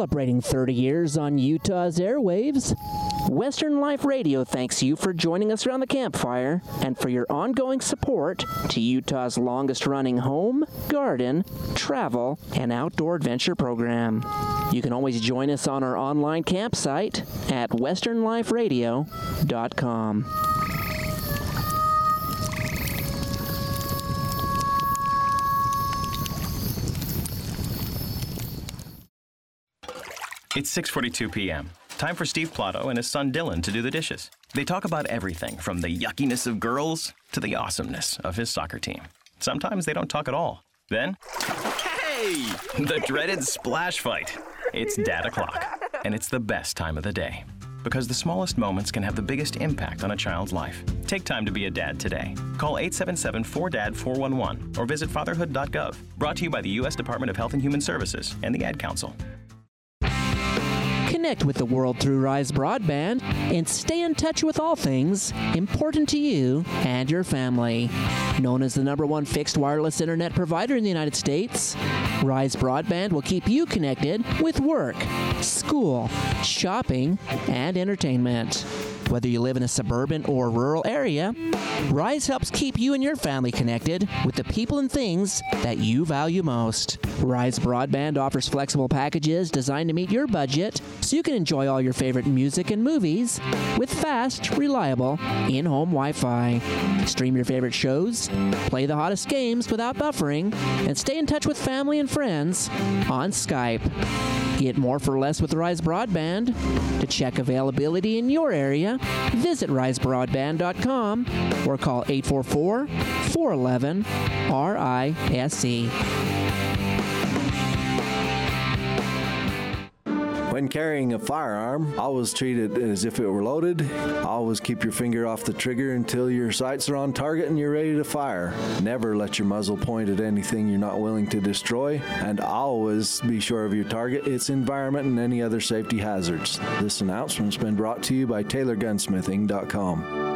celebrating 30 years on Utah's airwaves. Western Life Radio thanks you for joining us around the campfire and for your ongoing support to Utah's longest running home, garden, travel, and outdoor adventure program. You can always join us on our online campsite at westernliferadio.com. It's 6:42 p.m. Time for Steve Plato and his son Dylan to do the dishes. They talk about everything from the yuckiness of girls to the awesomeness of his soccer team. Sometimes they don't talk at all. Then, hey, the dreaded splash fight. It's dad o'clock, and it's the best time of the day because the smallest moments can have the biggest impact on a child's life. Take time to be a dad today. Call 877-4DAD-411 or visit fatherhood.gov. Brought to you by the U.S. Department of Health and Human Services and the Ad Council. Connect with the world through Rise Broadband and stay in touch with all things important to you and your family. Known as the number one fixed wireless internet provider in the United States, Rise Broadband will keep you connected with work, school, shopping, and entertainment. Whether you live in a suburban or rural area, Rise helps keep you and your family connected with the people and things that you value most. Rise Broadband offers flexible packages designed to meet your budget so you can enjoy all your favorite music and movies with fast, reliable, in home Wi Fi. Stream your favorite shows, play the hottest games without buffering, and stay in touch with family and friends on Skype. Get more for less with Rise Broadband. To check availability in your area, visit risebroadband.com or call 844 411 RISE. When carrying a firearm, always treat it as if it were loaded. Always keep your finger off the trigger until your sights are on target and you're ready to fire. Never let your muzzle point at anything you're not willing to destroy. And always be sure of your target, its environment, and any other safety hazards. This announcement's been brought to you by TaylorGunsmithing.com.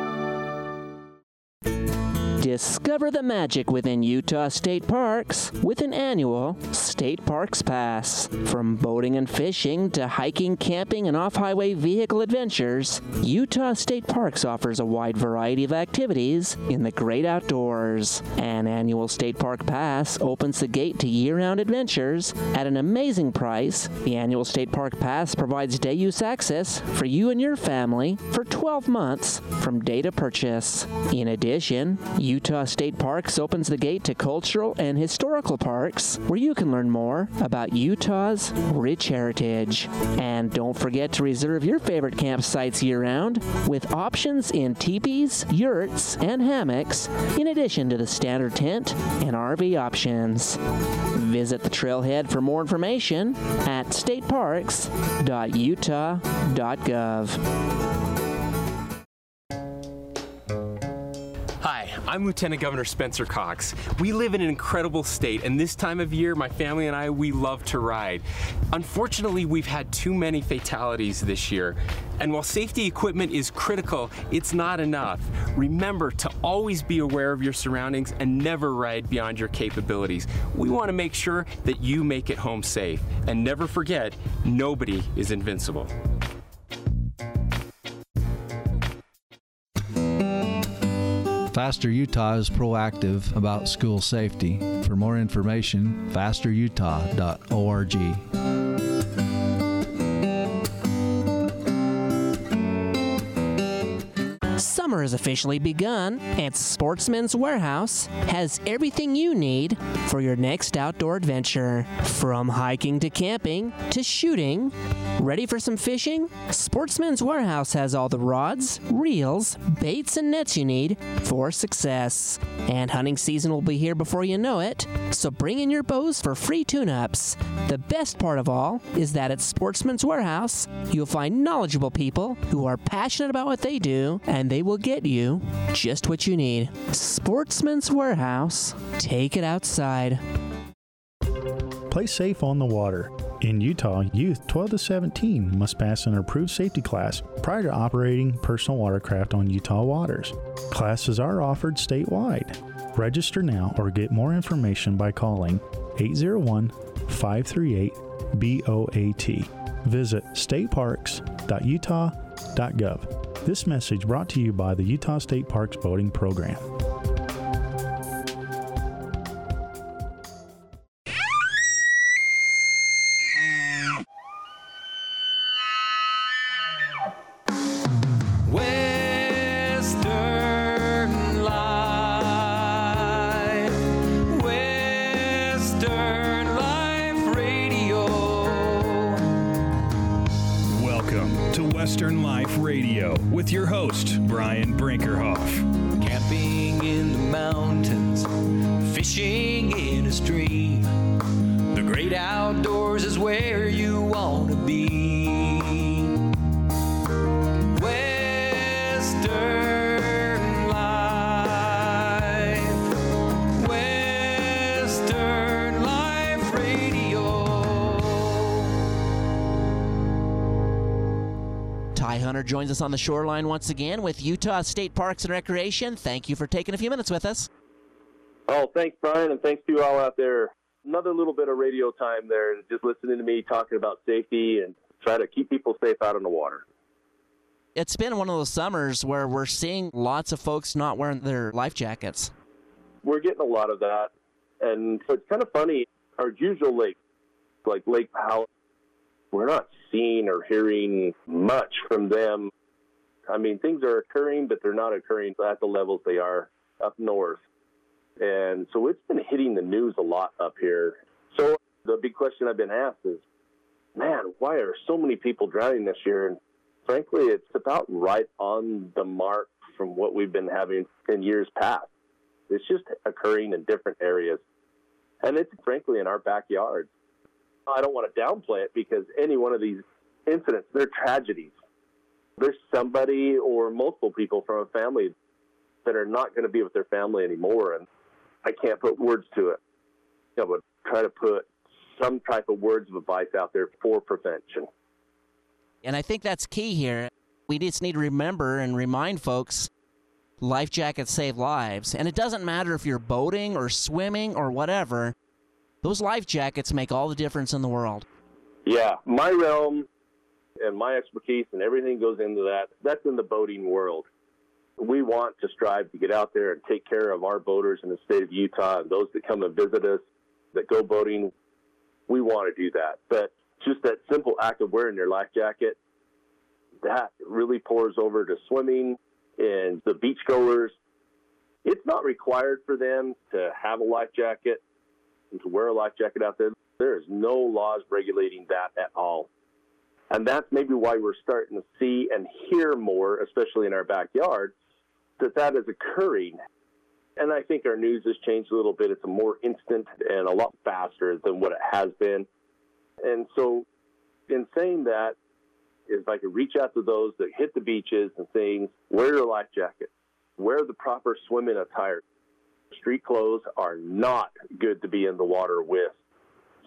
Discover the magic within Utah state parks with an annual State Parks Pass. From boating and fishing to hiking, camping, and off highway vehicle adventures, Utah State Parks offers a wide variety of activities in the great outdoors. An annual State Park Pass opens the gate to year round adventures at an amazing price. The annual State Park Pass provides day use access for you and your family for 12 months from day to purchase. In addition, Utah Uh, state Parks opens the gate to cultural and historical parks where you can learn more about Utah's rich heritage. And don't forget to reserve your favorite campsites year round with options in teepees, yurts, and hammocks, in addition to the standard tent and RV options. Visit the trailhead for more information at stateparks.utah.gov. I'm Lieutenant Governor Spencer Cox. We live in an incredible state, and this time of year, my family and I, we love to ride. Unfortunately, we've had too many fatalities this year. And while safety equipment is critical, it's not enough. Remember to always be aware of your surroundings and never ride beyond your capabilities. We want to make sure that you make it home safe. And never forget, nobody is invincible. Faster Utah is proactive about school safety. For more information, fasterutah.org. Summer has officially begun, and Sportsman's Warehouse has everything you need for your next outdoor adventure. From hiking to camping to shooting. Ready for some fishing? Sportsman's Warehouse has all the rods, reels, baits, and nets you need for success. And hunting season will be here before you know it, so bring in your bows for free tune ups. The best part of all is that at Sportsman's Warehouse, you'll find knowledgeable people who are passionate about what they do, and they will get you just what you need. Sportsman's Warehouse. Take it outside. Play safe on the water. In Utah, youth 12 to 17 must pass an approved safety class prior to operating personal watercraft on Utah waters. Classes are offered statewide. Register now or get more information by calling 801 538 BOAT. Visit stateparks.utah.gov. This message brought to you by the Utah State Parks Boating Program. On the shoreline once again with Utah State Parks and Recreation. Thank you for taking a few minutes with us. Oh, thanks, Brian, and thanks to you all out there. Another little bit of radio time there, just listening to me talking about safety and try to keep people safe out on the water. It's been one of those summers where we're seeing lots of folks not wearing their life jackets. We're getting a lot of that, and so it's kind of funny. Our usual lake, like Lake Powell, we're not seeing or hearing much from them. I mean, things are occurring, but they're not occurring at the levels they are up north. And so it's been hitting the news a lot up here. So the big question I've been asked is, man, why are so many people drowning this year? And frankly, it's about right on the mark from what we've been having in years past. It's just occurring in different areas. And it's frankly in our backyard. I don't want to downplay it because any one of these incidents, they're tragedies. There's somebody or multiple people from a family that are not going to be with their family anymore. And I can't put words to it. I would try to put some type of words of advice out there for prevention. And I think that's key here. We just need to remember and remind folks life jackets save lives. And it doesn't matter if you're boating or swimming or whatever, those life jackets make all the difference in the world. Yeah, my realm and my expertise and everything goes into that. That's in the boating world. We want to strive to get out there and take care of our boaters in the state of Utah and those that come and visit us that go boating. We want to do that. But just that simple act of wearing your life jacket, that really pours over to swimming and the beachgoers. It's not required for them to have a life jacket and to wear a life jacket out there. There is no laws regulating that at all. And that's maybe why we're starting to see and hear more, especially in our backyard, that that is occurring. And I think our news has changed a little bit. It's more instant and a lot faster than what it has been. And so, in saying that, if I could reach out to those that hit the beaches and things, wear your life jacket, wear the proper swimming attire. Street clothes are not good to be in the water with.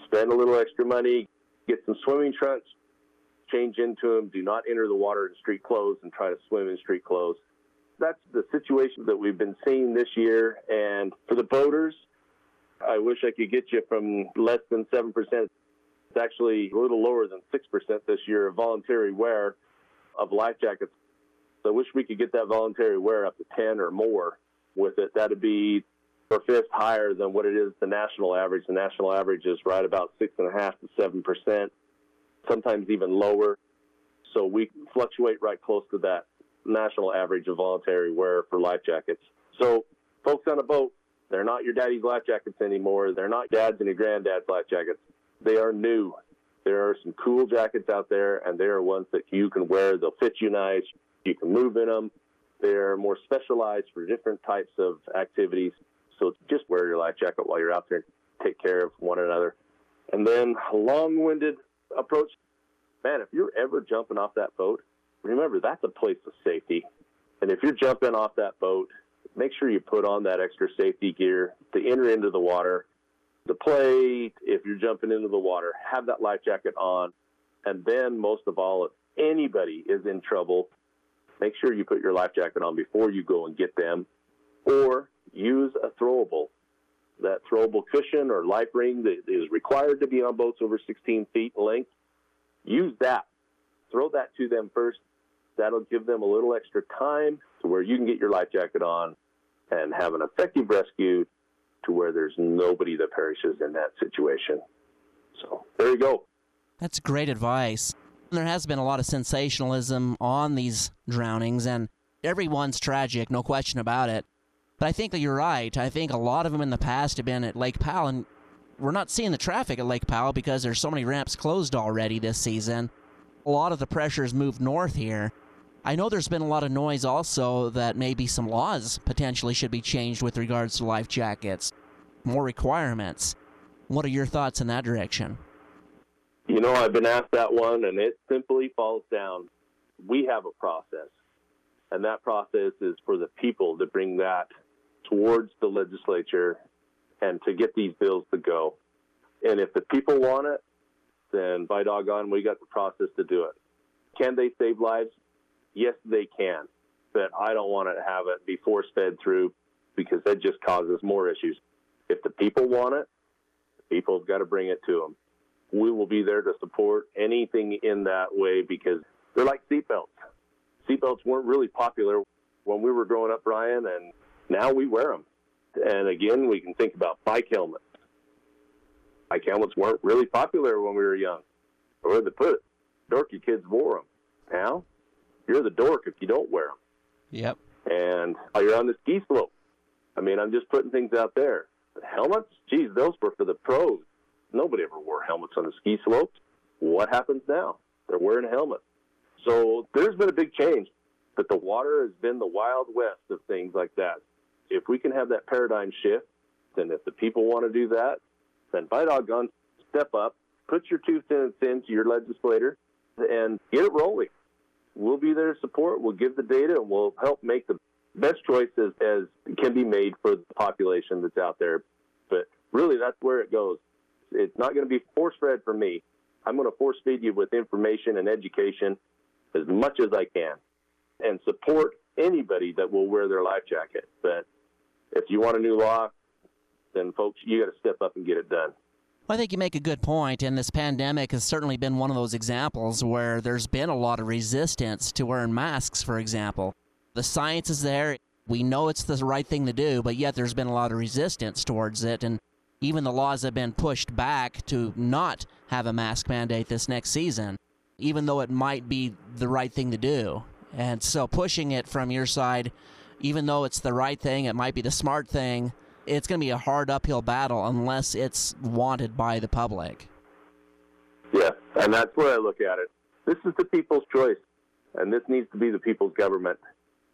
Spend a little extra money, get some swimming trunks, change into them. Do not enter the water in street clothes and try to swim in street clothes. That's the situation that we've been seeing this year. And for the boaters, I wish I could get you from less than 7%. It's actually a little lower than 6% this year of voluntary wear of life jackets. So I wish we could get that voluntary wear up to 10 or more with it. That'd be a fifth higher than what it is the national average. The national average is right about six and a half to seven percent, sometimes even lower. So we fluctuate right close to that national average of voluntary wear for life jackets. So folks on a boat, they're not your daddy's life jackets anymore. They're not dad's and your granddad's life jackets. They are new. There are some cool jackets out there, and they are ones that you can wear. They'll fit you nice. You can move in them. They're more specialized for different types of activities. So just wear your life jacket while you're out there. Take care of one another. And then long-winded approach. Man, if you're ever jumping off that boat, remember that's a place of safety. And if you're jumping off that boat, make sure you put on that extra safety gear to enter into the water. The play, if you're jumping into the water, have that life jacket on. And then, most of all, if anybody is in trouble, make sure you put your life jacket on before you go and get them. Or use a throwable. That throwable cushion or life ring that is required to be on boats over 16 feet in length, use that. Throw that to them first. That'll give them a little extra time to where you can get your life jacket on and have an effective rescue to where there's nobody that perishes in that situation. So there you go. That's great advice. There has been a lot of sensationalism on these drownings, and everyone's tragic, no question about it. But I think that you're right. I think a lot of them in the past have been at Lake Powell, and we're not seeing the traffic at Lake Powell because there's so many ramps closed already this season. A lot of the pressure has moved north here. I know there's been a lot of noise also that maybe some laws potentially should be changed with regards to life jackets, more requirements. What are your thoughts in that direction? You know, I've been asked that one, and it simply falls down. We have a process, and that process is for the people to bring that towards the legislature and to get these bills to go. And if the people want it, then by doggone, we got the process to do it. Can they save lives? Yes, they can. But I don't want to have it be force fed through because that just causes more issues. If the people want it, the people have got to bring it to them. We will be there to support anything in that way because they're like seatbelts. Seatbelts weren't really popular when we were growing up, Brian, and now we wear them. And again, we can think about bike helmets. Bike helmets weren't really popular when we were young. Where they put it, dorky kids wore them. Now, you're the dork if you don't wear them. Yep. And while you're on the ski slope, I mean, I'm just putting things out there. The helmets, geez, those were for the pros. Nobody ever wore helmets on the ski slopes. What happens now? They're wearing a helmet. So there's been a big change, but the water has been the wild west of things like that. If we can have that paradigm shift, then if the people want to do that, then by doggone, step up, put your two cents into your legislator, and get it rolling. We'll be there to support. We'll give the data, and we'll help make the best choices as can be made for the population that's out there. But really, that's where it goes. It's not going to be force fed for me. I'm going to force feed you with information and education as much as I can and support anybody that will wear their life jacket. But if you want a new law, then folks, you got to step up and get it done. Well, I think you make a good point, and this pandemic has certainly been one of those examples where there's been a lot of resistance to wearing masks, for example. The science is there. We know it's the right thing to do, but yet there's been a lot of resistance towards it, and even the laws have been pushed back to not have a mask mandate this next season, even though it might be the right thing to do. And so pushing it from your side, even though it's the right thing, it might be the smart thing, it's going to be a hard uphill battle unless it's wanted by the public. Yeah, and that's where I look at it. This is the people's choice, and this needs to be the people's government.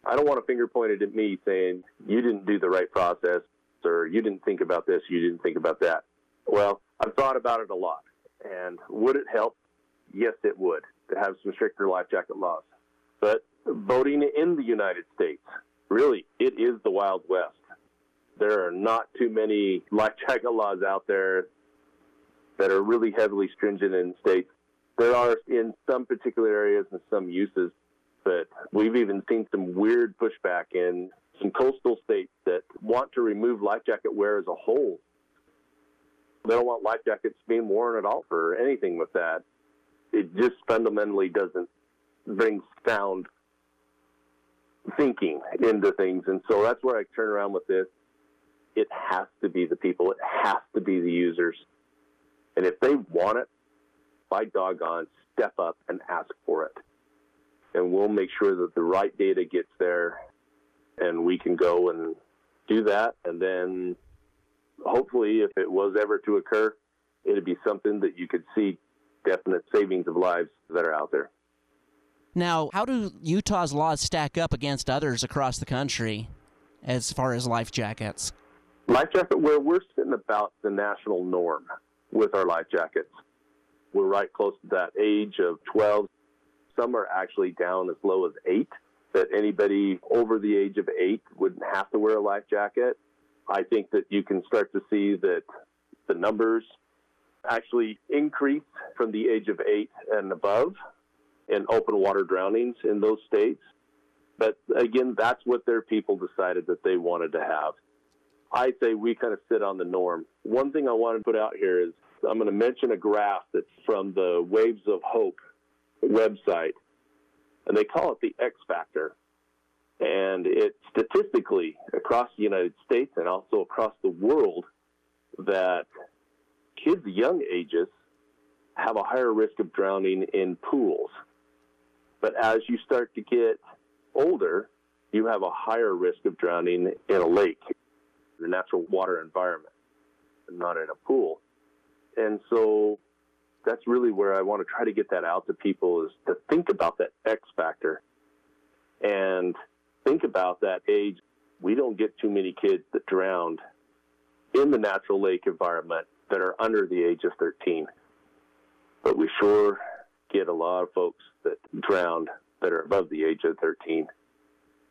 I don't want a finger pointed at me saying you didn't do the right process or you didn't think about this, you didn't think about that. Well, I've thought about it a lot. And would it help? Yes, it would to have some stricter life jacket laws. But boating in the United States, really, it is the Wild West. There are not too many life jacket laws out there that are really heavily stringent in states. There are in some particular areas and some uses, but we've even seen some weird pushback in some coastal states that want to remove life jacket wear as a whole. They don't want life jackets being worn at all for anything with that. It just fundamentally doesn't bring sound thinking into things. And so that's where I turn around with this. It has to be the people, it has to be the users. And if they want it, by doggone, step up and ask for it. And we'll make sure that the right data gets there and we can go and do that. And then hopefully, if it was ever to occur, it'd be something that you could see definite savings of lives that are out there. Now, how do Utah's laws stack up against others across the country as far as life jackets? Life jacket wear, we're sitting about the national norm with our life jackets. We're right close to that age of 12. Some are actually down as low as 8 that anybody over the age of eight wouldn't have to wear a life jacket. I think that you can start to see that the numbers actually increase from the age of eight and above in open water drownings in those states. But again, that's what their people decided that they wanted to have. I say we kind of sit on the norm. One thing I want to put out here is I'm going to mention a graph that's from the Waves of Hope website, and they call it the X Factor. And it statistically across the United States and also across the world that kids young ages have a higher risk of drowning in pools. But as you start to get older, you have a higher risk of drowning in a lake, the natural water environment, not in a pool. And so that's really where I want to try to get that out to people is to think about that X factor and think about that age. We don't get too many kids that drowned in the natural lake environment that are under the age of 13. But we sure get a lot of folks that drowned that are above the age of 13.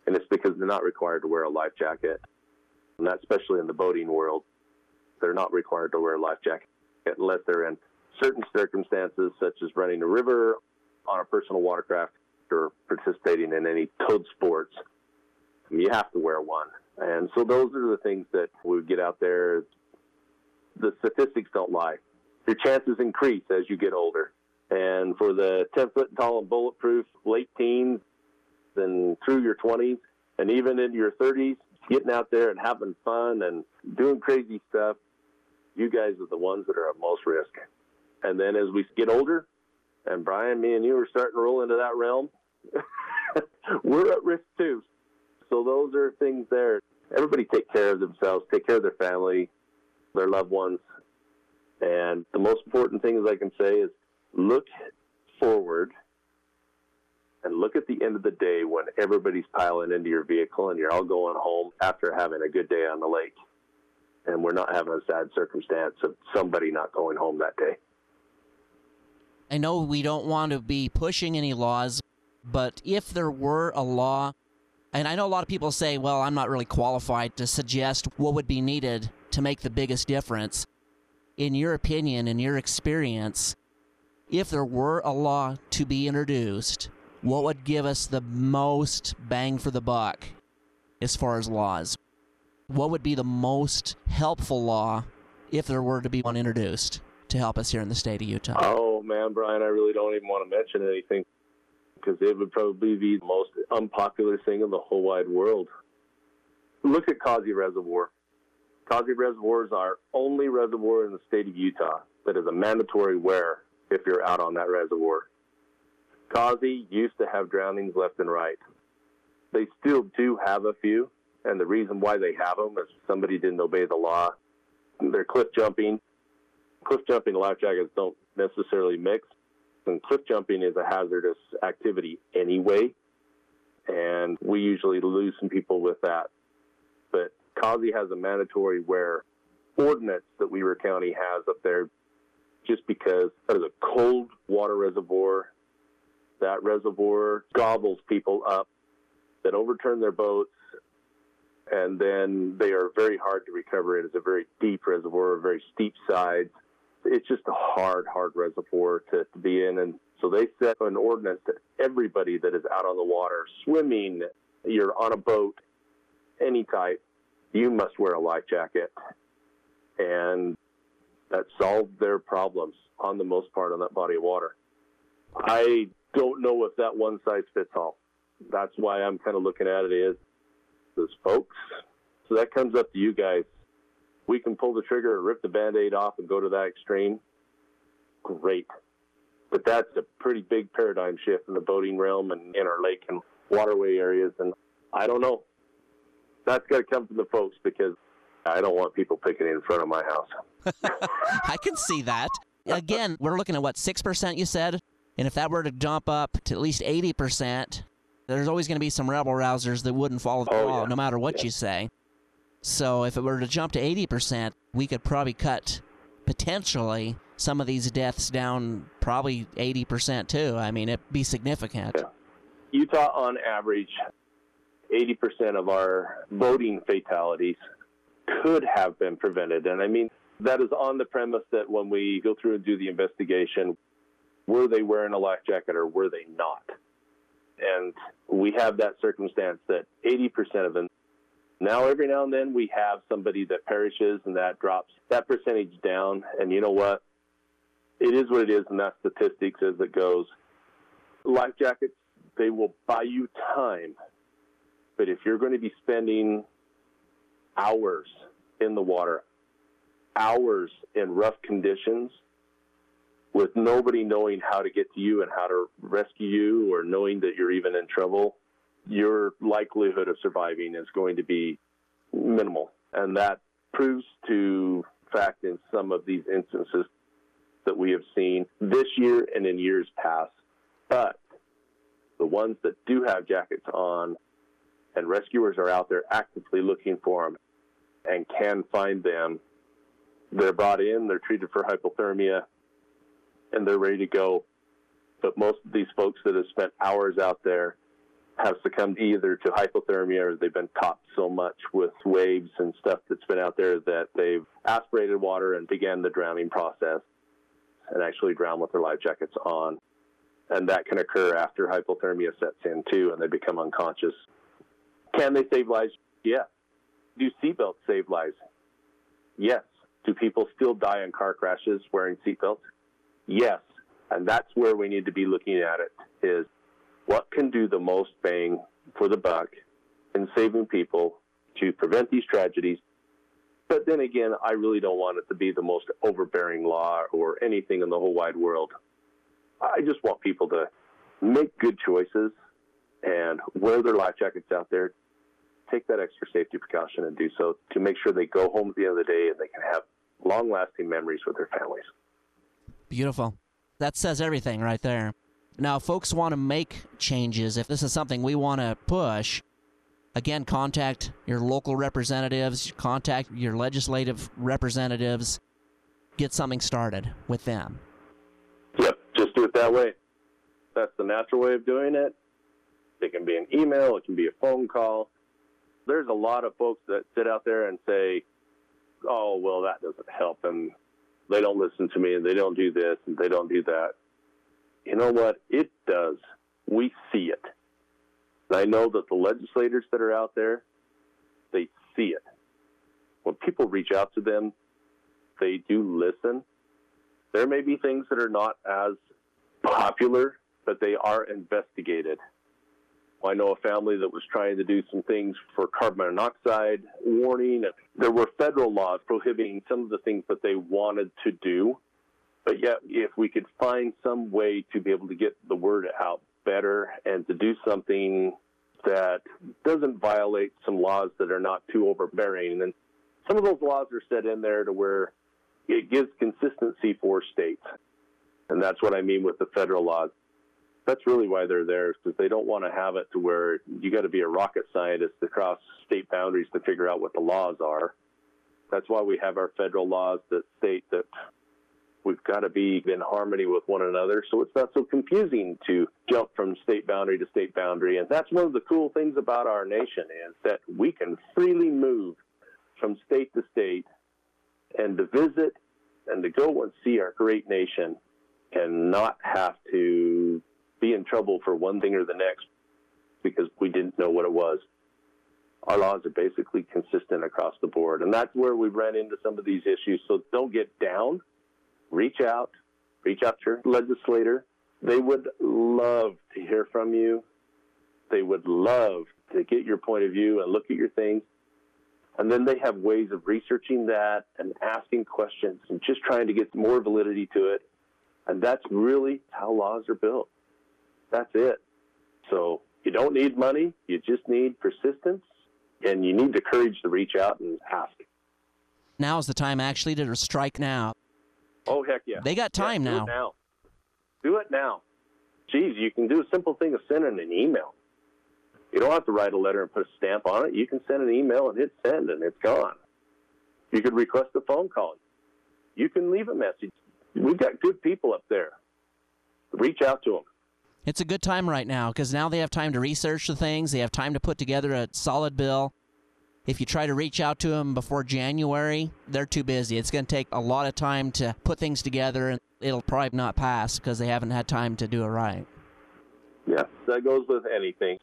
And it's because they're not required to wear a life jacket. And that's especially in the boating world. They're not required to wear a life jacket unless they're in certain circumstances, such as running a river on a personal watercraft or participating in any towed sports. You have to wear one. And so those are the things that we get out there. The statistics don't lie. Your chances increase as you get older. And for the 10 foot tall and bulletproof late teens and through your 20s and even into your 30s, getting out there and having fun and doing crazy stuff, you guys are the ones that are at most risk. And then as we get older, and Brian, me and you are starting to roll into that realm, we're at risk too. So those are things there. Everybody take care of themselves, take care of their family, their loved ones. And the most important things I can say is look forward and look at the end of the day when everybody's piling into your vehicle and you're all going home after having a good day on the lake. And we're not having a sad circumstance of somebody not going home that day. I know we don't want to be pushing any laws, but if there were a law, and I know a lot of people say, well, I'm not really qualified to suggest what would be needed to make the biggest difference. In your opinion, in your experience, if there were a law to be introduced, what would give us the most bang for the buck as far as laws? What would be the most helpful law if there were to be one introduced to help us here in the state of Utah? Oh, man, Brian, I really don't even want to mention anything because it would probably be the most unpopular thing in the whole wide world. Look at Causey Reservoir. Causey Reservoir is our only reservoir in the state of Utah that is a mandatory wear if you're out on that reservoir. Causey used to have drownings left and right. They still do have a few, and the reason why they have them is somebody didn't obey the law. They're cliff jumping. Cliff jumping life jackets don't necessarily mix, and cliff jumping is a hazardous activity anyway, and we usually lose some people with that. But Causey has a mandatory wear ordinance that Weber County has up there just because that is a cold water reservoir. That reservoir gobbles people up that overturn their boats, and then they are very hard to recover. It is a very deep reservoir, very steep sides. It's just a hard, hard reservoir to, to be in. And so they set an ordinance that everybody that is out on the water, swimming, you're on a boat, any type, you must wear a life jacket. And that solved their problems on the most part on that body of water. I don't know if that one size fits all. That's why I'm kind of looking at it as those folks. So that comes up to you guys. We can pull the trigger, rip the band aid off, and go to that extreme. Great. But that's a pretty big paradigm shift in the boating realm and in our lake and waterway areas. And I don't know. That's got to come from the folks because I don't want people picking in front of my house. I can see that. Again, we're looking at what, 6% you said? And if that were to jump up to at least 80%, there's always going to be some rebel rousers that wouldn't follow the Oh, law yeah. no matter what Yeah. you say. So if it were to jump to 80%, we could probably cut potentially some of these deaths down probably 80% too. I mean, it'd be significant. Yeah. Utah, on average, 80% of our boating fatalities could have been prevented. And I mean, that is on the premise that when we go through and do the investigation, were they wearing a life jacket or were they not? And we have that circumstance that 80% of them Now, every now and then we have somebody that perishes and that drops that percentage down. And you know what? It is what it is, and that statistics as it goes. Life jackets, they will buy you time. But if you're going to be spending hours in the water, hours in rough conditions, with nobody knowing how to get to you and how to rescue you or knowing that you're even in trouble, your likelihood of surviving is going to be minimal. And that proves to fact in some of these instances that we have seen this year and in years past. But the ones that do have jackets on and rescuers are out there actively looking for them and can find them, they're brought in, they're treated for hypothermia, and they're ready to go. But most of these folks that have spent hours out there have succumbed either to hypothermia or they've been caught so much with waves and stuff that's been out there that they've aspirated water and began the drowning process and actually drown with their life jackets on. And that can occur after hypothermia sets in too and they become unconscious. Can they save lives? Yes. Do seatbelts save lives? Yes. Do people still die in car crashes wearing seatbelts? Yes. And that's where we need to be looking at it is what can do the most bang for the buck in saving people to prevent these tragedies. But then again, I really don't want it to be the most overbearing law or anything in the whole wide world. I just want people to make good choices and wear their life jackets out there, take that extra safety precaution and do so to make sure they go home at the end of the day and they can have long lasting memories with their families. Beautiful. That says everything right there. Now, folks want to make changes, if this is something we want to push, again, contact your local representatives, contact your legislative representatives, get something started with them. Yep, just do it that way. That's the natural way of doing it. It can be an email, it can be a phone call. There's a lot of folks that sit out there and say, oh, well, that doesn't help, and they don't listen to me, and they don't do this, and they don't do that you know what? It does. We see it. And I know that the legislators that are out there, they see it. When people reach out to them, they do listen. There may be things that are not as popular, but they are investigated. I know a family that was trying to do some things for carbon monoxide warning. There were federal laws prohibiting some of the things that they wanted to do but yet, if we could find some way to be able to get the word out better and to do something that doesn't violate some laws that are not too overbearing, and some of those laws are set in there to where it gives consistency for states. And that's what I mean with the federal laws. That's really why they're there, because they don't want to have it to where you got to be a rocket scientist to cross state boundaries to figure out what the laws are. That's why we have our federal laws that state that We've got to be in harmony with one another so it's not so confusing to jump from state boundary to state boundary. And that's one of the cool things about our nation is that we can freely move from state to state and to visit and to go and see our great nation and not have to be in trouble for one thing or the next because we didn't know what it was. Our laws are basically consistent across the board. And that's where we ran into some of these issues. So don't get down reach out, reach out to your legislator. They would love to hear from you. They would love to get your point of view and look at your things. And then they have ways of researching that and asking questions and just trying to get more validity to it. And that's really how laws are built. That's it. So you don't need money, you just need persistence and you need the courage to reach out and ask. Now is the time actually to strike now. Oh heck yeah! They got time yeah, now. Do it now. Do it now. Geez, you can do a simple thing of sending an email. You don't have to write a letter and put a stamp on it. You can send an email and hit send, and it's gone. You could request a phone call. You can leave a message. We've got good people up there. Reach out to them. It's a good time right now because now they have time to research the things. They have time to put together a solid bill. If you try to reach out to them before January, they're too busy. It's going to take a lot of time to put things together, and it'll probably not pass because they haven't had time to do it right. Yeah, that goes with anything.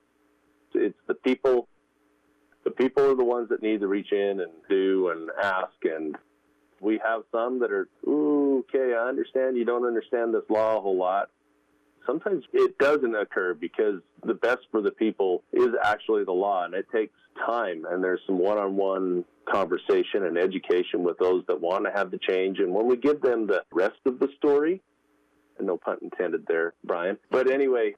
It's the people The people are the ones that need to reach in and do and ask. And we have some that are, ooh, okay, I understand you don't understand this law a whole lot. Sometimes it doesn't occur because the best for the people is actually the law, and it takes time. And there's some one on one conversation and education with those that want to have the change. And when we give them the rest of the story, and no pun intended there, Brian, but anyway,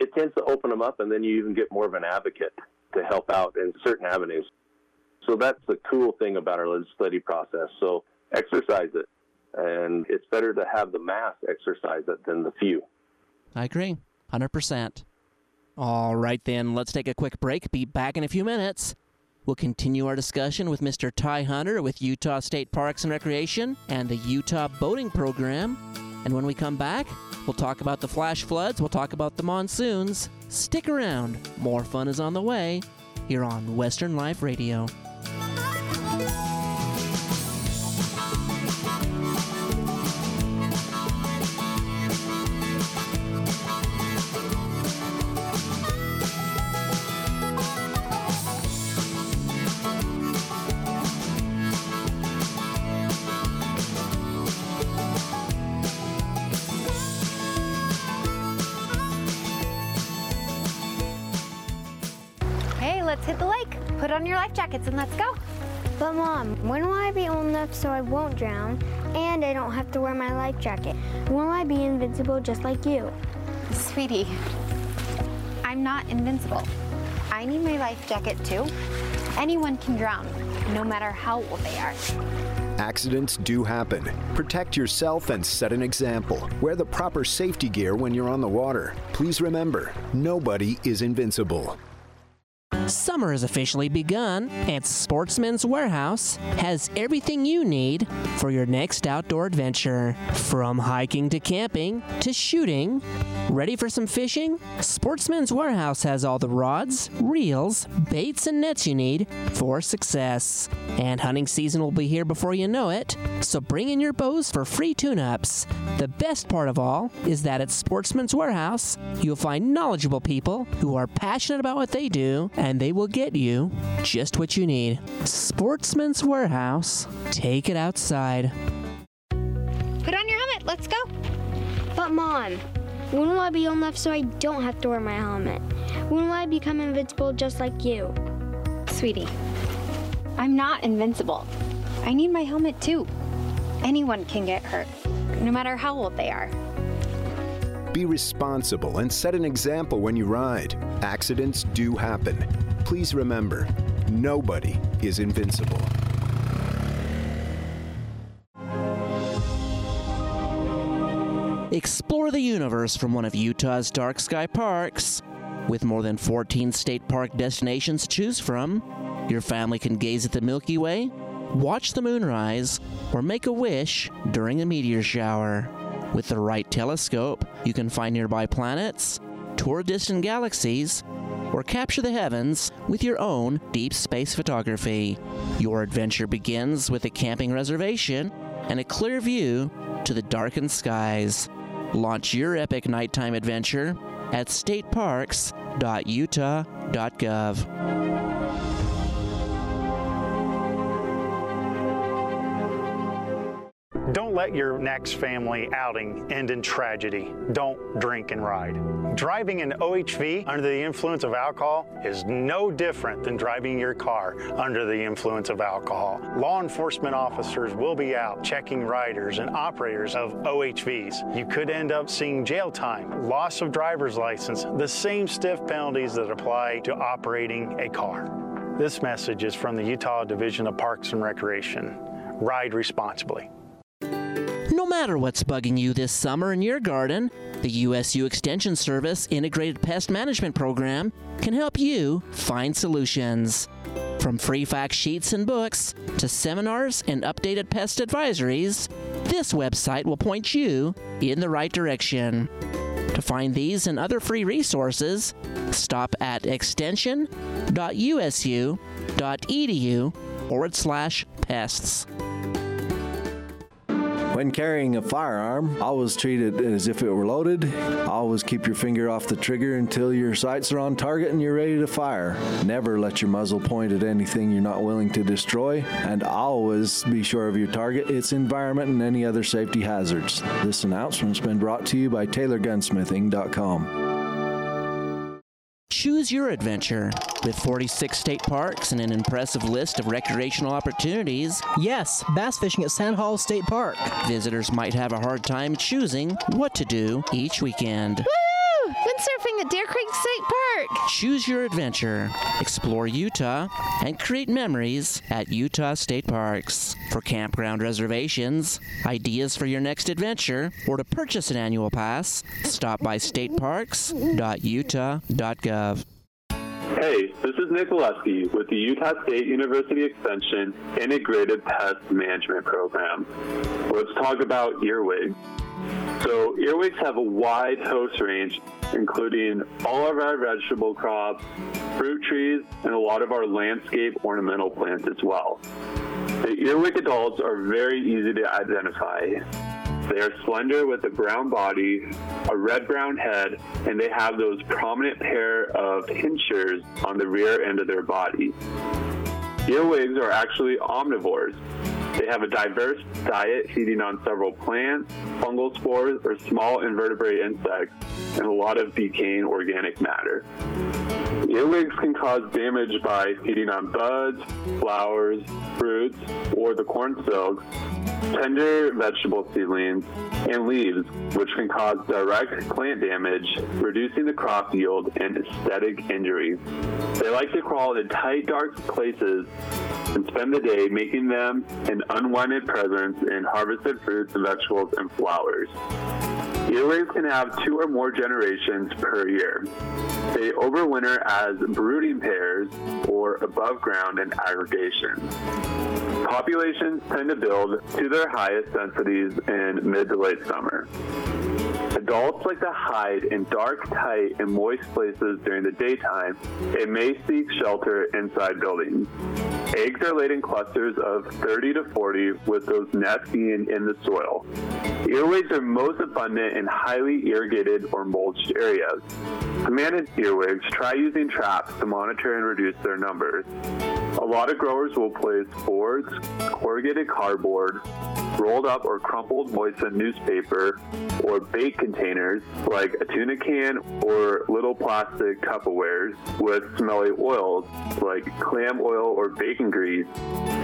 it tends to open them up, and then you even get more of an advocate to help out in certain avenues. So that's the cool thing about our legislative process. So exercise it, and it's better to have the mass exercise it than the few. I agree, hundred percent. All right, then, let's take a quick break. Be back in a few minutes. We'll continue our discussion with Mr. Ty Hunter with Utah State Parks and Recreation and the Utah Boating Program. And when we come back, we'll talk about the flash floods, we'll talk about the monsoons. Stick around, more fun is on the way here on Western Life Radio. Jackets and let's go. But mom, when will I be old enough so I won't drown and I don't have to wear my life jacket? Will I be invincible just like you? Sweetie, I'm not invincible. I need my life jacket too. Anyone can drown, no matter how old they are. Accidents do happen. Protect yourself and set an example. Wear the proper safety gear when you're on the water. Please remember, nobody is invincible. Summer has officially begun, and Sportsman's Warehouse has everything you need for your next outdoor adventure. From hiking to camping to shooting. Ready for some fishing? Sportsman's Warehouse has all the rods, reels, baits, and nets you need for success. And hunting season will be here before you know it, so bring in your bows for free tune ups. The best part of all is that at Sportsman's Warehouse, you'll find knowledgeable people who are passionate about what they do, and they will get you just what you need. Sportsman's Warehouse. Take it outside. Put on your helmet, let's go. But mom, when will I be old enough so I don't have to wear my helmet? When will I become invincible just like you? Sweetie, I'm not invincible. I need my helmet too. Anyone can get hurt, no matter how old they are. Be responsible and set an example when you ride. Accidents do happen. Please remember, nobody is invincible. Explore the universe from one of Utah's dark sky parks. With more than 14 state park destinations to choose from, your family can gaze at the Milky Way, watch the moonrise, or make a wish during a meteor shower. With the right telescope, you can find nearby planets, tour distant galaxies, or capture the heavens with your own deep space photography. Your adventure begins with a camping reservation and a clear view to the darkened skies. Launch your epic nighttime adventure at stateparks.utah.gov. Don't let your next family outing end in tragedy. Don't drink and ride. Driving an OHV under the influence of alcohol is no different than driving your car under the influence of alcohol. Law enforcement officers will be out checking riders and operators of OHVs. You could end up seeing jail time, loss of driver's license, the same stiff penalties that apply to operating a car. This message is from the Utah Division of Parks and Recreation. Ride responsibly. No matter what's bugging you this summer in your garden, the USU Extension Service Integrated Pest Management Program can help you find solutions. From free fact sheets and books to seminars and updated pest advisories, this website will point you in the right direction. To find these and other free resources, stop at extension.usu.edu forward slash pests. When carrying a firearm, always treat it as if it were loaded. Always keep your finger off the trigger until your sights are on target and you're ready to fire. Never let your muzzle point at anything you're not willing to destroy, and always be sure of your target, its environment, and any other safety hazards. This announcement's been brought to you by TaylorGunsmithing.com. Choose your adventure. With 46 state parks and an impressive list of recreational opportunities, Yes, bass fishing at Sand Hollow State Park. visitors might have a hard time choosing what to do each weekend. Woo! Windsurfing at Deer Creek State Park. Choose your adventure, explore Utah, and create memories at Utah State Parks. For campground reservations, ideas for your next adventure, or to purchase an annual pass, stop by stateparks.utah.gov. Hey, this is Nick Gillespie with the Utah State University Extension Integrated Pest Management Program. Let's talk about earwigs. So, earwigs have a wide host range, including all of our vegetable crops, fruit trees, and a lot of our landscape ornamental plants as well. The earwig adults are very easy to identify. They are slender with a brown body, a red brown head, and they have those prominent pair of pinchers on the rear end of their body. Earwigs are actually omnivores. They have a diverse diet feeding on several plants, fungal spores, or small invertebrate insects, and a lot of decaying organic matter. Earwigs can cause damage by feeding on buds, flowers, fruits, or the corn silk, tender vegetable seedlings, and leaves, which can cause direct plant damage, reducing the crop yield and aesthetic injuries. They like to crawl in tight, dark places and spend the day making them an unwanted presence in harvested fruits and vegetables and flowers. Earwigs can have two or more generations per year. They overwinter as brooding pairs or above ground in aggregation. Populations tend to build to their highest densities in mid to late summer. Adults like to hide in dark, tight, and moist places during the daytime and may seek shelter inside buildings. Eggs are laid in clusters of 30 to 40, with those nests being in the soil. Earwigs are most abundant in highly irrigated or mulched areas. To manage earwigs, try using traps to monitor and reduce their numbers. A lot of growers will place boards, corrugated cardboard, rolled up or crumpled moistened newspaper, or bait containers like a tuna can or little plastic Tupperwares with smelly oils like clam oil or bacon grease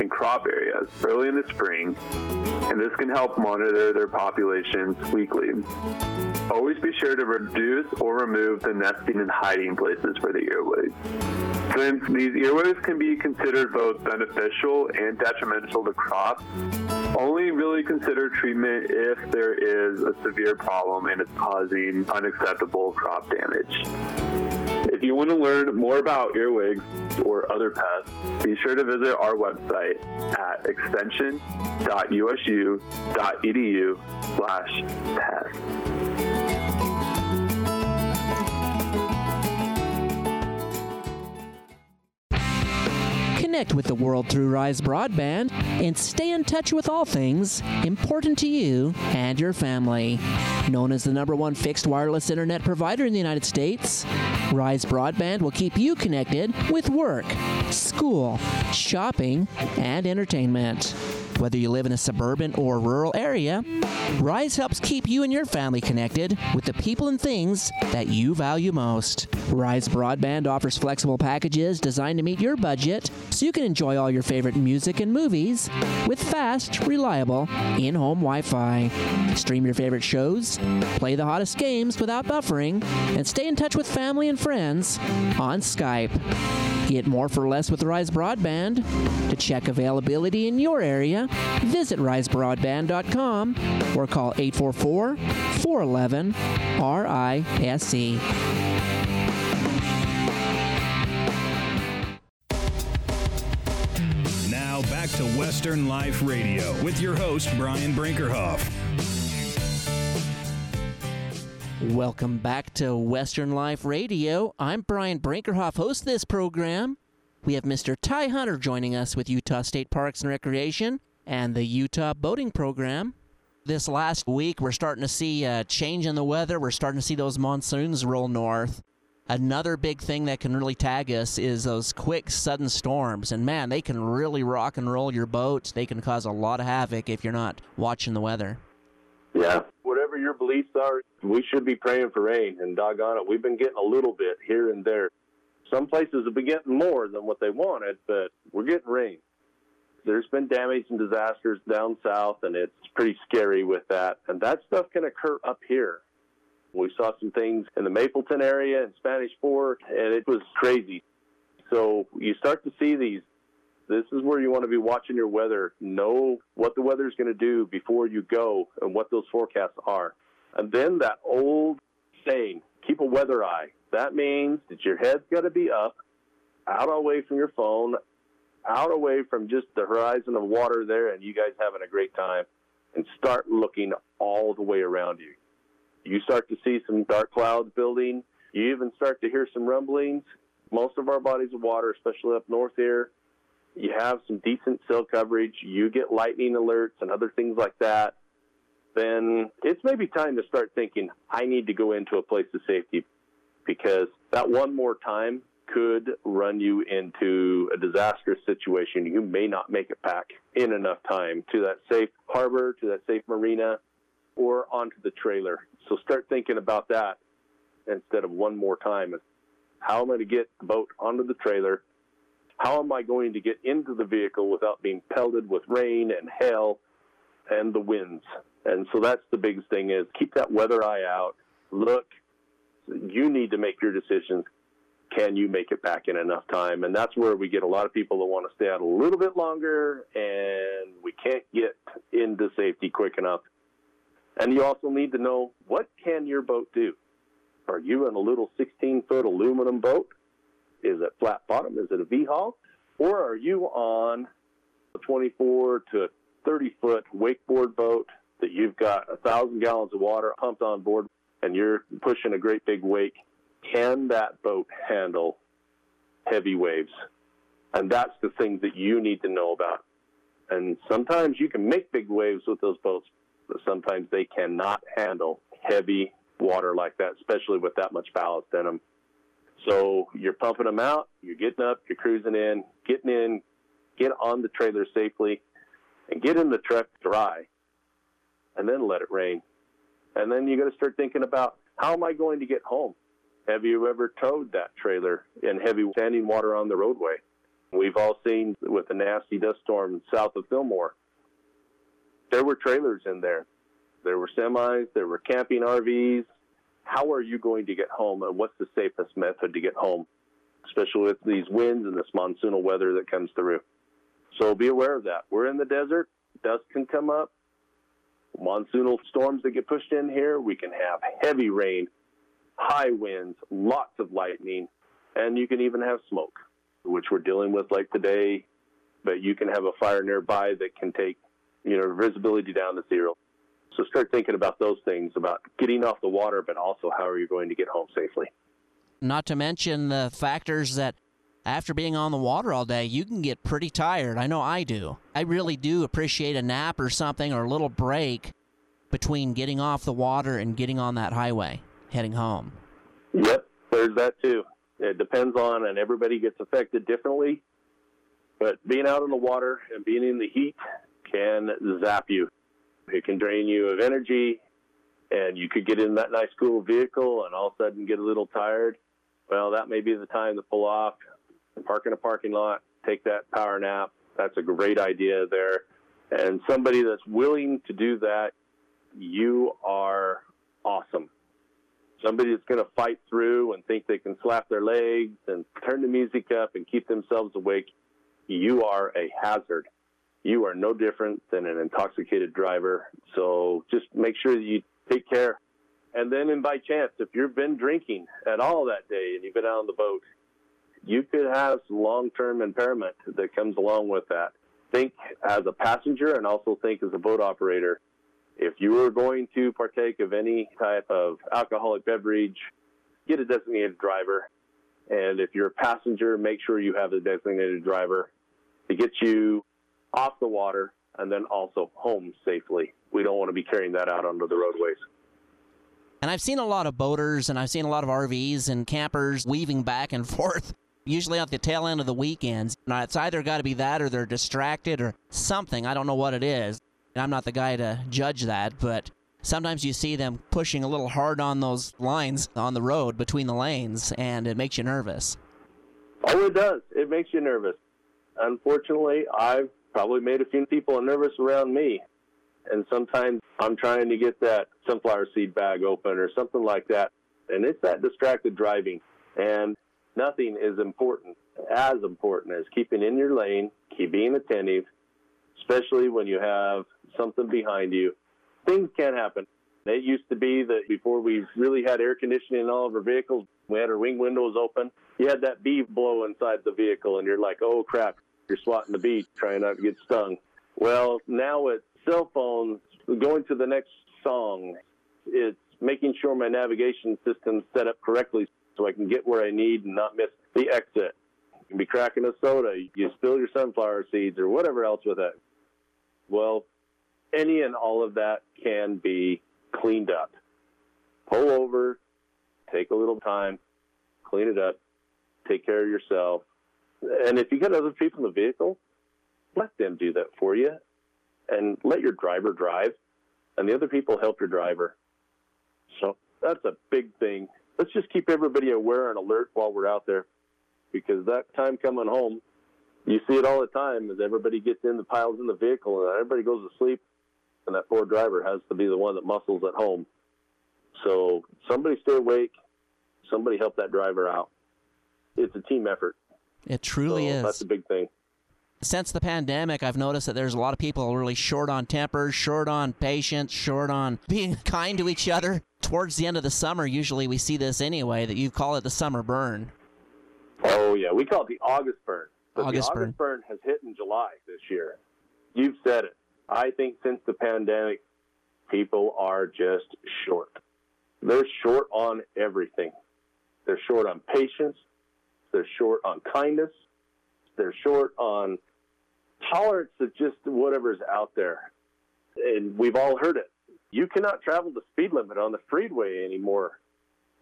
in crop areas early in the spring, and this can help monitor their populations weekly. Always be sure to reduce or remove the nesting and hiding places for the earwigs. Since these earwigs can be considered both beneficial and detrimental to crops, only really consider treatment if there is a severe problem and it's causing unacceptable crop damage. If you want to learn more about earwigs or other pests, be sure to visit our website at extension.usu.edu slash pests. Connect with the world through Rise Broadband and stay in touch with all things important to you and your family. Known as the number one fixed wireless internet provider in the United States, Rise Broadband will keep you connected with work, school, shopping, and entertainment. Whether you live in a suburban or rural area, Rise helps keep you and your family connected with the people and things that you value most. Rise Broadband offers flexible packages designed to meet your budget so you can enjoy all your favorite music and movies with fast, reliable in home Wi Fi. Stream your favorite shows, play the hottest games without buffering, and stay in touch with family and friends on Skype. Get more for less with Rise Broadband. To check availability in your area, visit risebroadband.com or call 844 411 RISE. Now back to Western Life Radio with your host, Brian Brinkerhoff. Welcome back to Western Life Radio. I'm Brian Brinkerhoff, host of this program. We have Mr. Ty Hunter joining us with Utah State Parks and Recreation and the Utah Boating Program. This last week, we're starting to see a change in the weather. We're starting to see those monsoons roll north. Another big thing that can really tag us is those quick, sudden storms. And man, they can really rock and roll your boat. They can cause a lot of havoc if you're not watching the weather. Yeah. Whatever your beliefs are, we should be praying for rain. And doggone it, we've been getting a little bit here and there. Some places have been getting more than what they wanted, but we're getting rain. There's been damage and disasters down south, and it's pretty scary with that. And that stuff can occur up here. We saw some things in the Mapleton area and Spanish Fork, and it was crazy. So you start to see these. This is where you want to be watching your weather. Know what the weather is going to do before you go and what those forecasts are. And then that old saying, keep a weather eye. That means that your head's got to be up, out away from your phone, out away from just the horizon of water there and you guys having a great time and start looking all the way around you. You start to see some dark clouds building. You even start to hear some rumblings. Most of our bodies of water, especially up north here, you have some decent cell coverage. You get lightning alerts and other things like that. Then it's maybe time to start thinking, I need to go into a place of safety because that one more time could run you into a disastrous situation. You may not make it back in enough time to that safe harbor, to that safe marina, or onto the trailer. So start thinking about that instead of one more time. How am I going to get the boat onto the trailer? How am I going to get into the vehicle without being pelted with rain and hail and the winds? And so that's the biggest thing is keep that weather eye out. Look, you need to make your decisions can you make it back in enough time? And that's where we get a lot of people that want to stay out a little bit longer, and we can't get into safety quick enough. And you also need to know what can your boat do? Are you in a little 16 foot aluminum boat? Is it flat bottom? Is it a V hull? Or are you on a 24 to 30 foot wakeboard boat that you've got a thousand gallons of water pumped on board and you're pushing a great big wake can that boat handle heavy waves? And that's the thing that you need to know about. And sometimes you can make big waves with those boats, but sometimes they cannot handle heavy water like that, especially with that much ballast in them. So you're pumping them out, you're getting up, you're cruising in, getting in, get on the trailer safely, and get in the truck dry, and then let it rain. And then you got to start thinking about how am I going to get home? Have you ever towed that trailer in heavy standing water on the roadway? We've all seen with the nasty dust storm south of Fillmore. There were trailers in there. There were semis, there were camping RVs. How are you going to get home and what's the safest method to get home, especially with these winds and this monsoonal weather that comes through? So be aware of that. We're in the desert. Dust can come up. Monsoonal storms that get pushed in here. We can have heavy rain high winds, lots of lightning, and you can even have smoke, which we're dealing with like today. But you can have a fire nearby that can take, you know, visibility down to zero. So start thinking about those things about getting off the water, but also how are you going to get home safely. Not to mention the factors that after being on the water all day, you can get pretty tired. I know I do. I really do appreciate a nap or something or a little break between getting off the water and getting on that highway heading home. Yep, there's that too. It depends on, and everybody gets affected differently. But being out in the water and being in the heat can zap you. It can drain you of energy, and you could get in that nice, cool vehicle and all of a sudden get a little tired. Well, that may be the time to pull off, park in a parking lot, take that power nap. That's a great idea there. And somebody that's willing to do that, you are awesome somebody that's going to fight through and think they can slap their legs and turn the music up and keep themselves awake, you are a hazard. You are no different than an intoxicated driver. So just make sure that you take care. And then, and by chance, if you've been drinking at all that day and you've been out on the boat, you could have some long-term impairment that comes along with that. Think as a passenger and also think as a boat operator if you are going to partake of any type of alcoholic beverage, get a designated driver. And if you're a passenger, make sure you have a designated driver to get you off the water and then also home safely. We don't want to be carrying that out onto the roadways. And I've seen a lot of boaters and I've seen a lot of RVs and campers weaving back and forth, usually at the tail end of the weekends. Now, it's either got to be that or they're distracted or something. I don't know what it is. I'm not the guy to judge that, but sometimes you see them pushing a little hard on those lines on the road between the lanes, and it makes you nervous. Oh, it does. It makes you nervous. Unfortunately, I've probably made a few people nervous around me. And sometimes I'm trying to get that sunflower seed bag open or something like that. And it's that distracted driving. And nothing is important, as important as keeping in your lane, keep being attentive, especially when you have something behind you. Things can happen. It used to be that before we really had air conditioning in all of our vehicles, we had our wing windows open. You had that bee blow inside the vehicle, and you're like, oh crap, you're swatting the bee, trying not to get stung. Well, now with cell phones, going to the next song, it's making sure my navigation system's set up correctly so I can get where I need and not miss the exit. You can be cracking a soda, you spill your sunflower seeds or whatever else with it. Well, any and all of that can be cleaned up. Pull over, take a little time, clean it up, take care of yourself. And if you got other people in the vehicle, let them do that for you and let your driver drive and the other people help your driver. So that's a big thing. Let's just keep everybody aware and alert while we're out there because that time coming home, you see it all the time as everybody gets in the piles in the vehicle and everybody goes to sleep and that poor driver has to be the one that muscles at home. So somebody stay awake, somebody help that driver out. It's a team effort. It truly so is. That's a big thing. Since the pandemic, I've noticed that there's a lot of people really short on tempers, short on patience, short on being kind to each other. Towards the end of the summer, usually we see this anyway, that you call it the summer burn. Oh, yeah. We call it the August burn. But August the August burn has hit in July this year. You've said it. I think since the pandemic, people are just short. They're short on everything. They're short on patience. They're short on kindness. They're short on tolerance of just whatever's out there. And we've all heard it. You cannot travel the speed limit on the freeway anymore.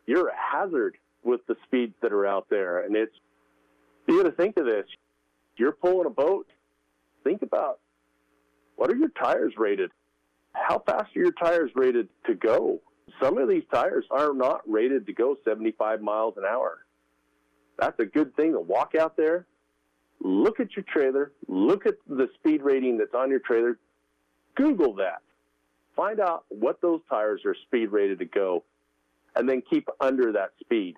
You're a hazard with the speeds that are out there. And it's, you got to think of this. You're pulling a boat. Think about what are your tires rated? How fast are your tires rated to go? Some of these tires are not rated to go 75 miles an hour. That's a good thing to walk out there, look at your trailer, look at the speed rating that's on your trailer, Google that. Find out what those tires are speed rated to go, and then keep under that speed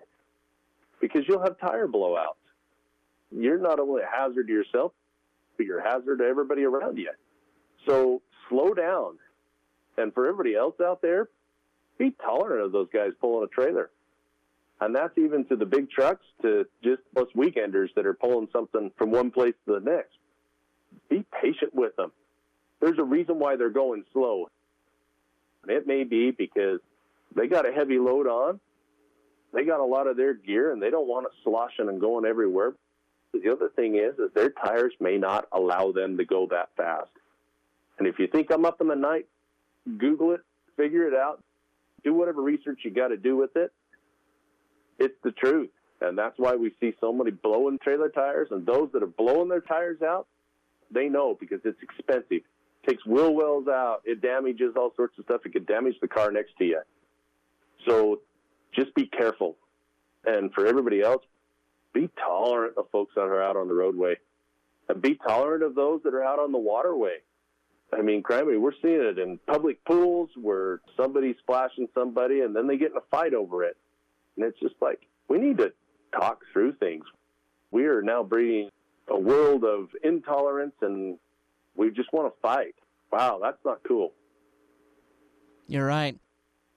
because you'll have tire blowouts. You're not only a hazard to yourself, but you're a hazard to everybody around you. So slow down. And for everybody else out there, be tolerant of those guys pulling a trailer. And that's even to the big trucks to just us weekenders that are pulling something from one place to the next. Be patient with them. There's a reason why they're going slow. And it may be because they got a heavy load on, they got a lot of their gear, and they don't want it sloshing and going everywhere. The other thing is, is their tires may not allow them to go that fast. And if you think I'm up in the night, Google it, figure it out, do whatever research you got to do with it. It's the truth. And that's why we see so many blowing trailer tires. And those that are blowing their tires out, they know because it's expensive. It takes wheel wells out. It damages all sorts of stuff. It could damage the car next to you. So just be careful. And for everybody else, be tolerant of folks that are out on the roadway. And be tolerant of those that are out on the waterway. I mean, criminy, we're seeing it in public pools where somebody's splashing somebody and then they get in a fight over it. And it's just like, we need to talk through things. We are now breeding a world of intolerance and we just want to fight. Wow, that's not cool. You're right.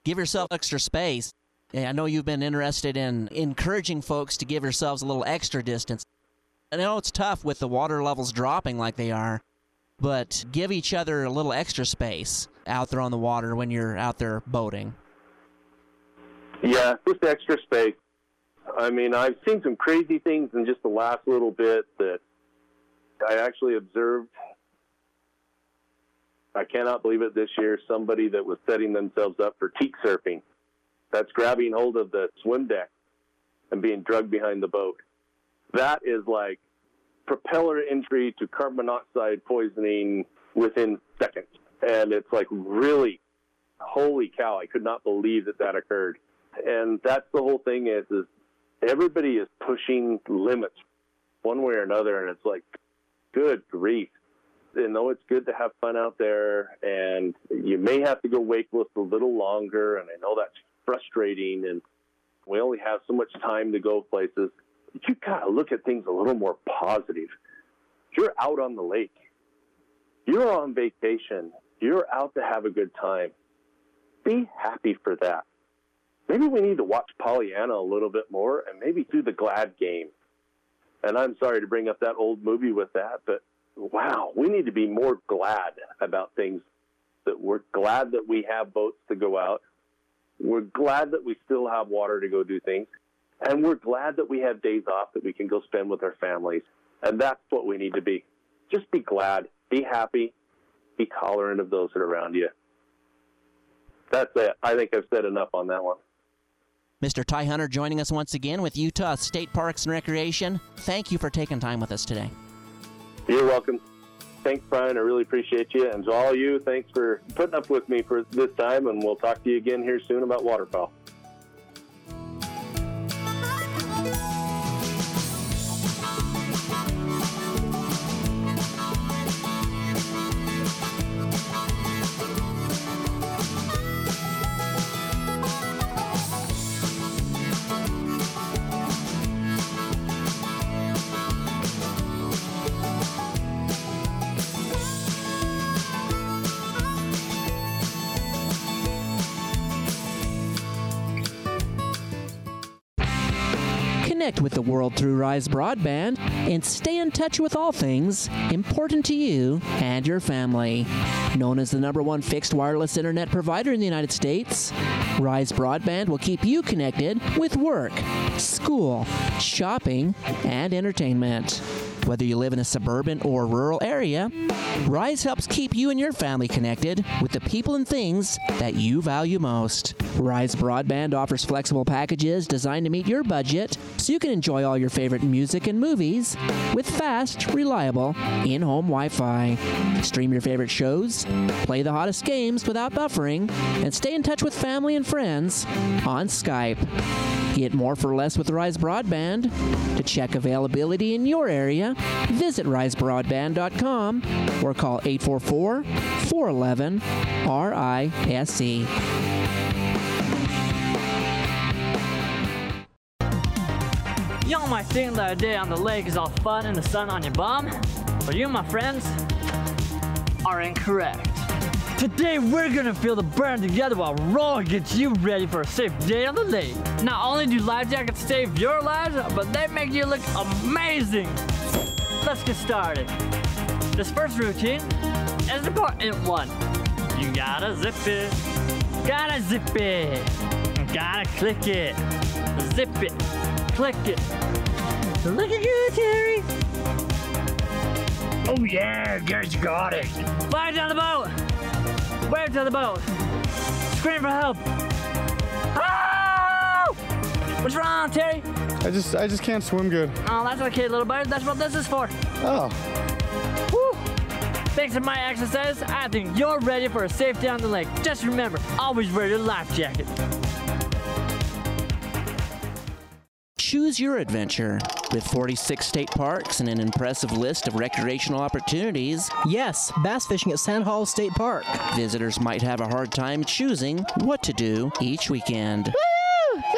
Give yourself extra space. I know you've been interested in encouraging folks to give yourselves a little extra distance. I know it's tough with the water levels dropping like they are, but give each other a little extra space out there on the water when you're out there boating. Yeah, just extra space. I mean, I've seen some crazy things in just the last little bit that I actually observed I cannot believe it this year. Somebody that was setting themselves up for teak surfing. That's grabbing hold of the swim deck and being drugged behind the boat. That is like propeller injury to carbon monoxide poisoning within seconds. And it's like really, holy cow! I could not believe that that occurred. And that's the whole thing is is everybody is pushing limits one way or another, and it's like, good grief. You know, it's good to have fun out there, and you may have to go wakeless a little longer, and I know that's frustrating, and we only have so much time to go places. You gotta look at things a little more positive. You're out on the lake. You're on vacation. You're out to have a good time. Be happy for that. Maybe we need to watch Pollyanna a little bit more and maybe do the glad game. And I'm sorry to bring up that old movie with that, but wow, we need to be more glad about things that we're glad that we have boats to go out. We're glad that we still have water to go do things. And we're glad that we have days off that we can go spend with our families. And that's what we need to be. Just be glad, be happy, be tolerant of those that are around you. That's it. I think I've said enough on that one. Mr. Ty Hunter joining us once again with Utah State Parks and Recreation. Thank you for taking time with us today. You're welcome. Thanks, Brian. I really appreciate you. And to all of you, thanks for putting up with me for this time. And we'll talk to you again here soon about waterfowl. World through Rise Broadband and stay in touch with all things important to you and your family. Known as the number one fixed wireless internet provider in the United States, Rise Broadband will keep you connected with work, school, shopping, and entertainment. Whether you live in a suburban or rural area, Rise helps keep you and your family connected with the people and things that you value most. Rise Broadband offers flexible packages designed to meet your budget so you can enjoy all your favorite music and movies with fast, reliable, in home Wi Fi. Stream your favorite shows, play the hottest games without buffering, and stay in touch with family and friends on Skype. Get more for less with Rise Broadband. To check availability in your area, visit risebroadband.com or call 844 411 RISE. Y'all might think that a day on the lake is all fun and the sun on your bum, but you, my friends, are incorrect. Today we're gonna feel the burn together while Roy gets you ready for a safe day on the lake. Not only do life jackets save your lives, but they make you look amazing. Let's get started. This first routine is important one. You gotta zip it, gotta zip it, gotta click it, zip it, click it. Looking good, Terry. Oh yeah, guys got it. Fire down the boat. Wave to the boat. Scream for help. Oh! What's wrong, Terry? I just I just can't swim good. Oh, that's okay, little buddy. That's what this is for. Oh. Woo! Thanks to my exercise, I think you're ready for a safe day on the lake. Just remember, always wear your life jacket. Choose your adventure. With 46 state parks and an impressive list of recreational opportunities, Yes, bass fishing at Sand Hollow State Park. visitors might have a hard time choosing what to do each weekend. Woo!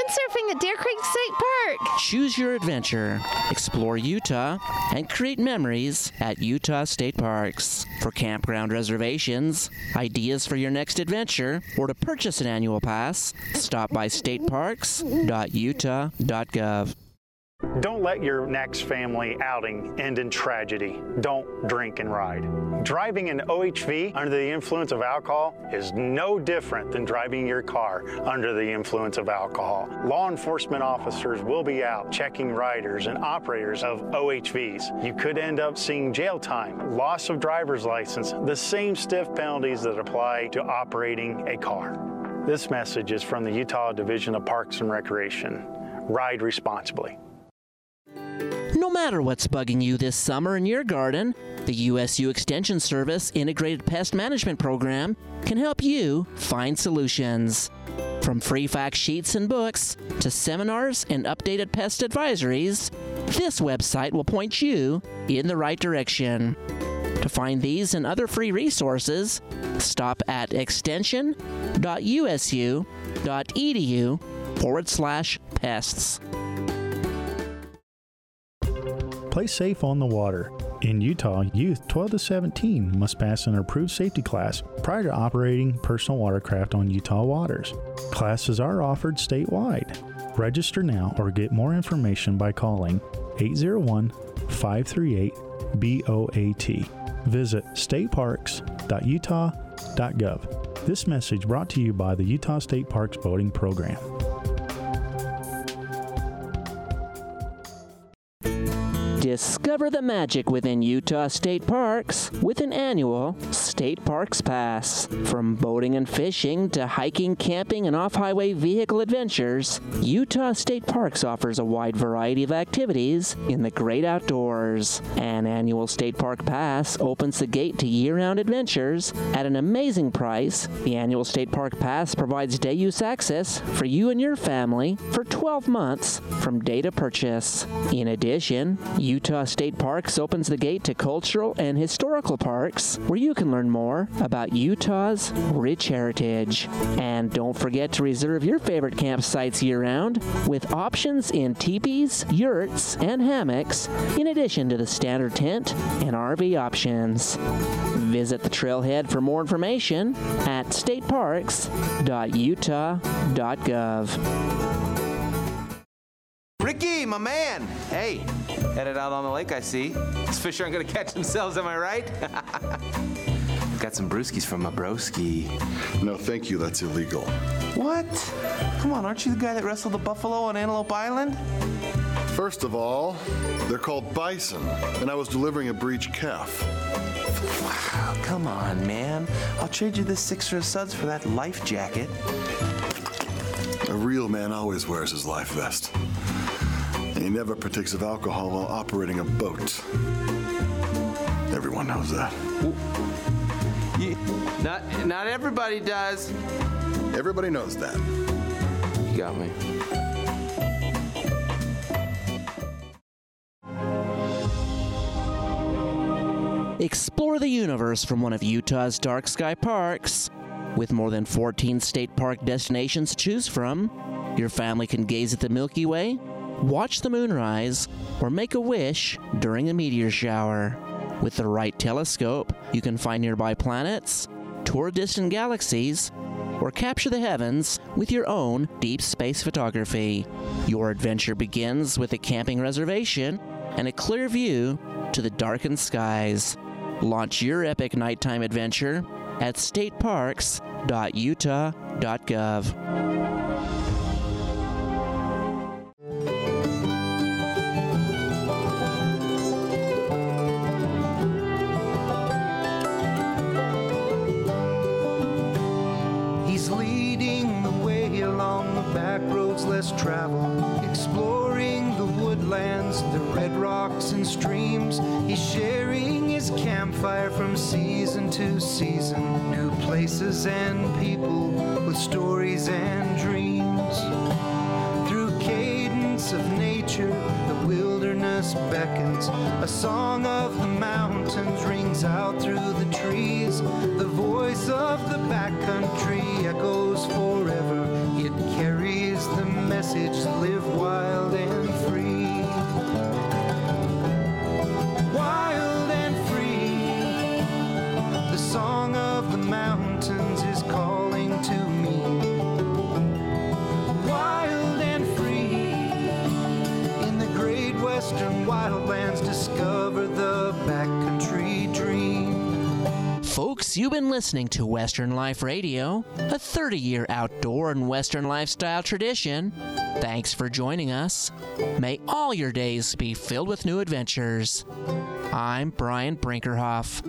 Windsurfing at Deer Creek State Park. Choose your adventure, explore Utah, and create memories at Utah State Parks. For campground reservations, ideas for your next adventure, or to purchase an annual pass, stop by stateparks.utah.gov. Don't let your next family outing end in tragedy. Don't drink and ride. Driving an OHV under the influence of alcohol is no different than driving your car under the influence of alcohol. Law enforcement officers will be out checking riders and operators of OHVs. You could end up seeing jail time, loss of driver's license, the same stiff penalties that apply to operating a car. This message is from the Utah Division of Parks and Recreation. Ride responsibly. No matter what's bugging you this summer in your garden, the USU Extension Service Integrated Pest Management Program can help you find solutions. From free fact sheets and books to seminars and updated pest advisories, this website will point you in the right direction. To find these and other free resources, stop at extension.usu.edu forward slash pests. Play safe on the water. In Utah, youth 12 to 17 must pass an approved safety class prior to operating personal watercraft on Utah waters. Classes are offered statewide. Register now or get more information by calling 801 538 BOAT. Visit stateparks.utah.gov. This message brought to you by the Utah State Parks Boating Program. Discover the magic within Utah State Parks with an annual State Parks Pass. From boating and fishing to hiking, camping, and off highway vehicle adventures, Utah State Parks offers a wide variety of activities in the great outdoors. An annual State Park Pass opens the gate to year round adventures at an amazing price. The annual State Park Pass provides day use access for you and your family for 12 months from date of purchase. In addition, Utah State Parks opens the gate to cultural and historical parks where you can learn more about Utah's rich heritage. And don't forget to reserve your favorite campsites year round with options in teepees, yurts, and hammocks, in addition to the standard tent and RV options. Visit the trailhead for more information at stateparks.utah.gov. Ricky, my man. Hey, headed out on the lake, I see. These fish aren't gonna catch themselves, am I right? Got some brewskis from my broski. No, thank you. That's illegal. What? Come on, aren't you the guy that wrestled the buffalo on Antelope Island? First of all, they're called bison, and I was delivering a breech calf. Wow, come on, man. I'll trade you this sixer of suds for that life jacket. A real man always wears his life vest. And he never partakes of alcohol while operating a boat. Everyone knows that. You, not, not everybody does. Everybody knows that. You got me. Explore the universe from one of Utah's dark sky parks. With more than 14 state park destinations to choose from, your family can gaze at the Milky Way, watch the moonrise, or make a wish during a meteor shower. With the right telescope, you can find nearby planets, tour distant galaxies, or capture the heavens with your own deep space photography. Your adventure begins with a camping reservation and a clear view to the darkened skies. Launch your epic nighttime adventure at stateparks.utah.gov. places and people with stories and dreams. Through cadence of nature, the wilderness beckons. A song of the mountains rings out through the trees. The voice you've been listening to Western Life Radio, a 30 year outdoor and Western lifestyle tradition. Thanks for joining us. May all your days be filled with new adventures. I'm Brian Brinkerhoff.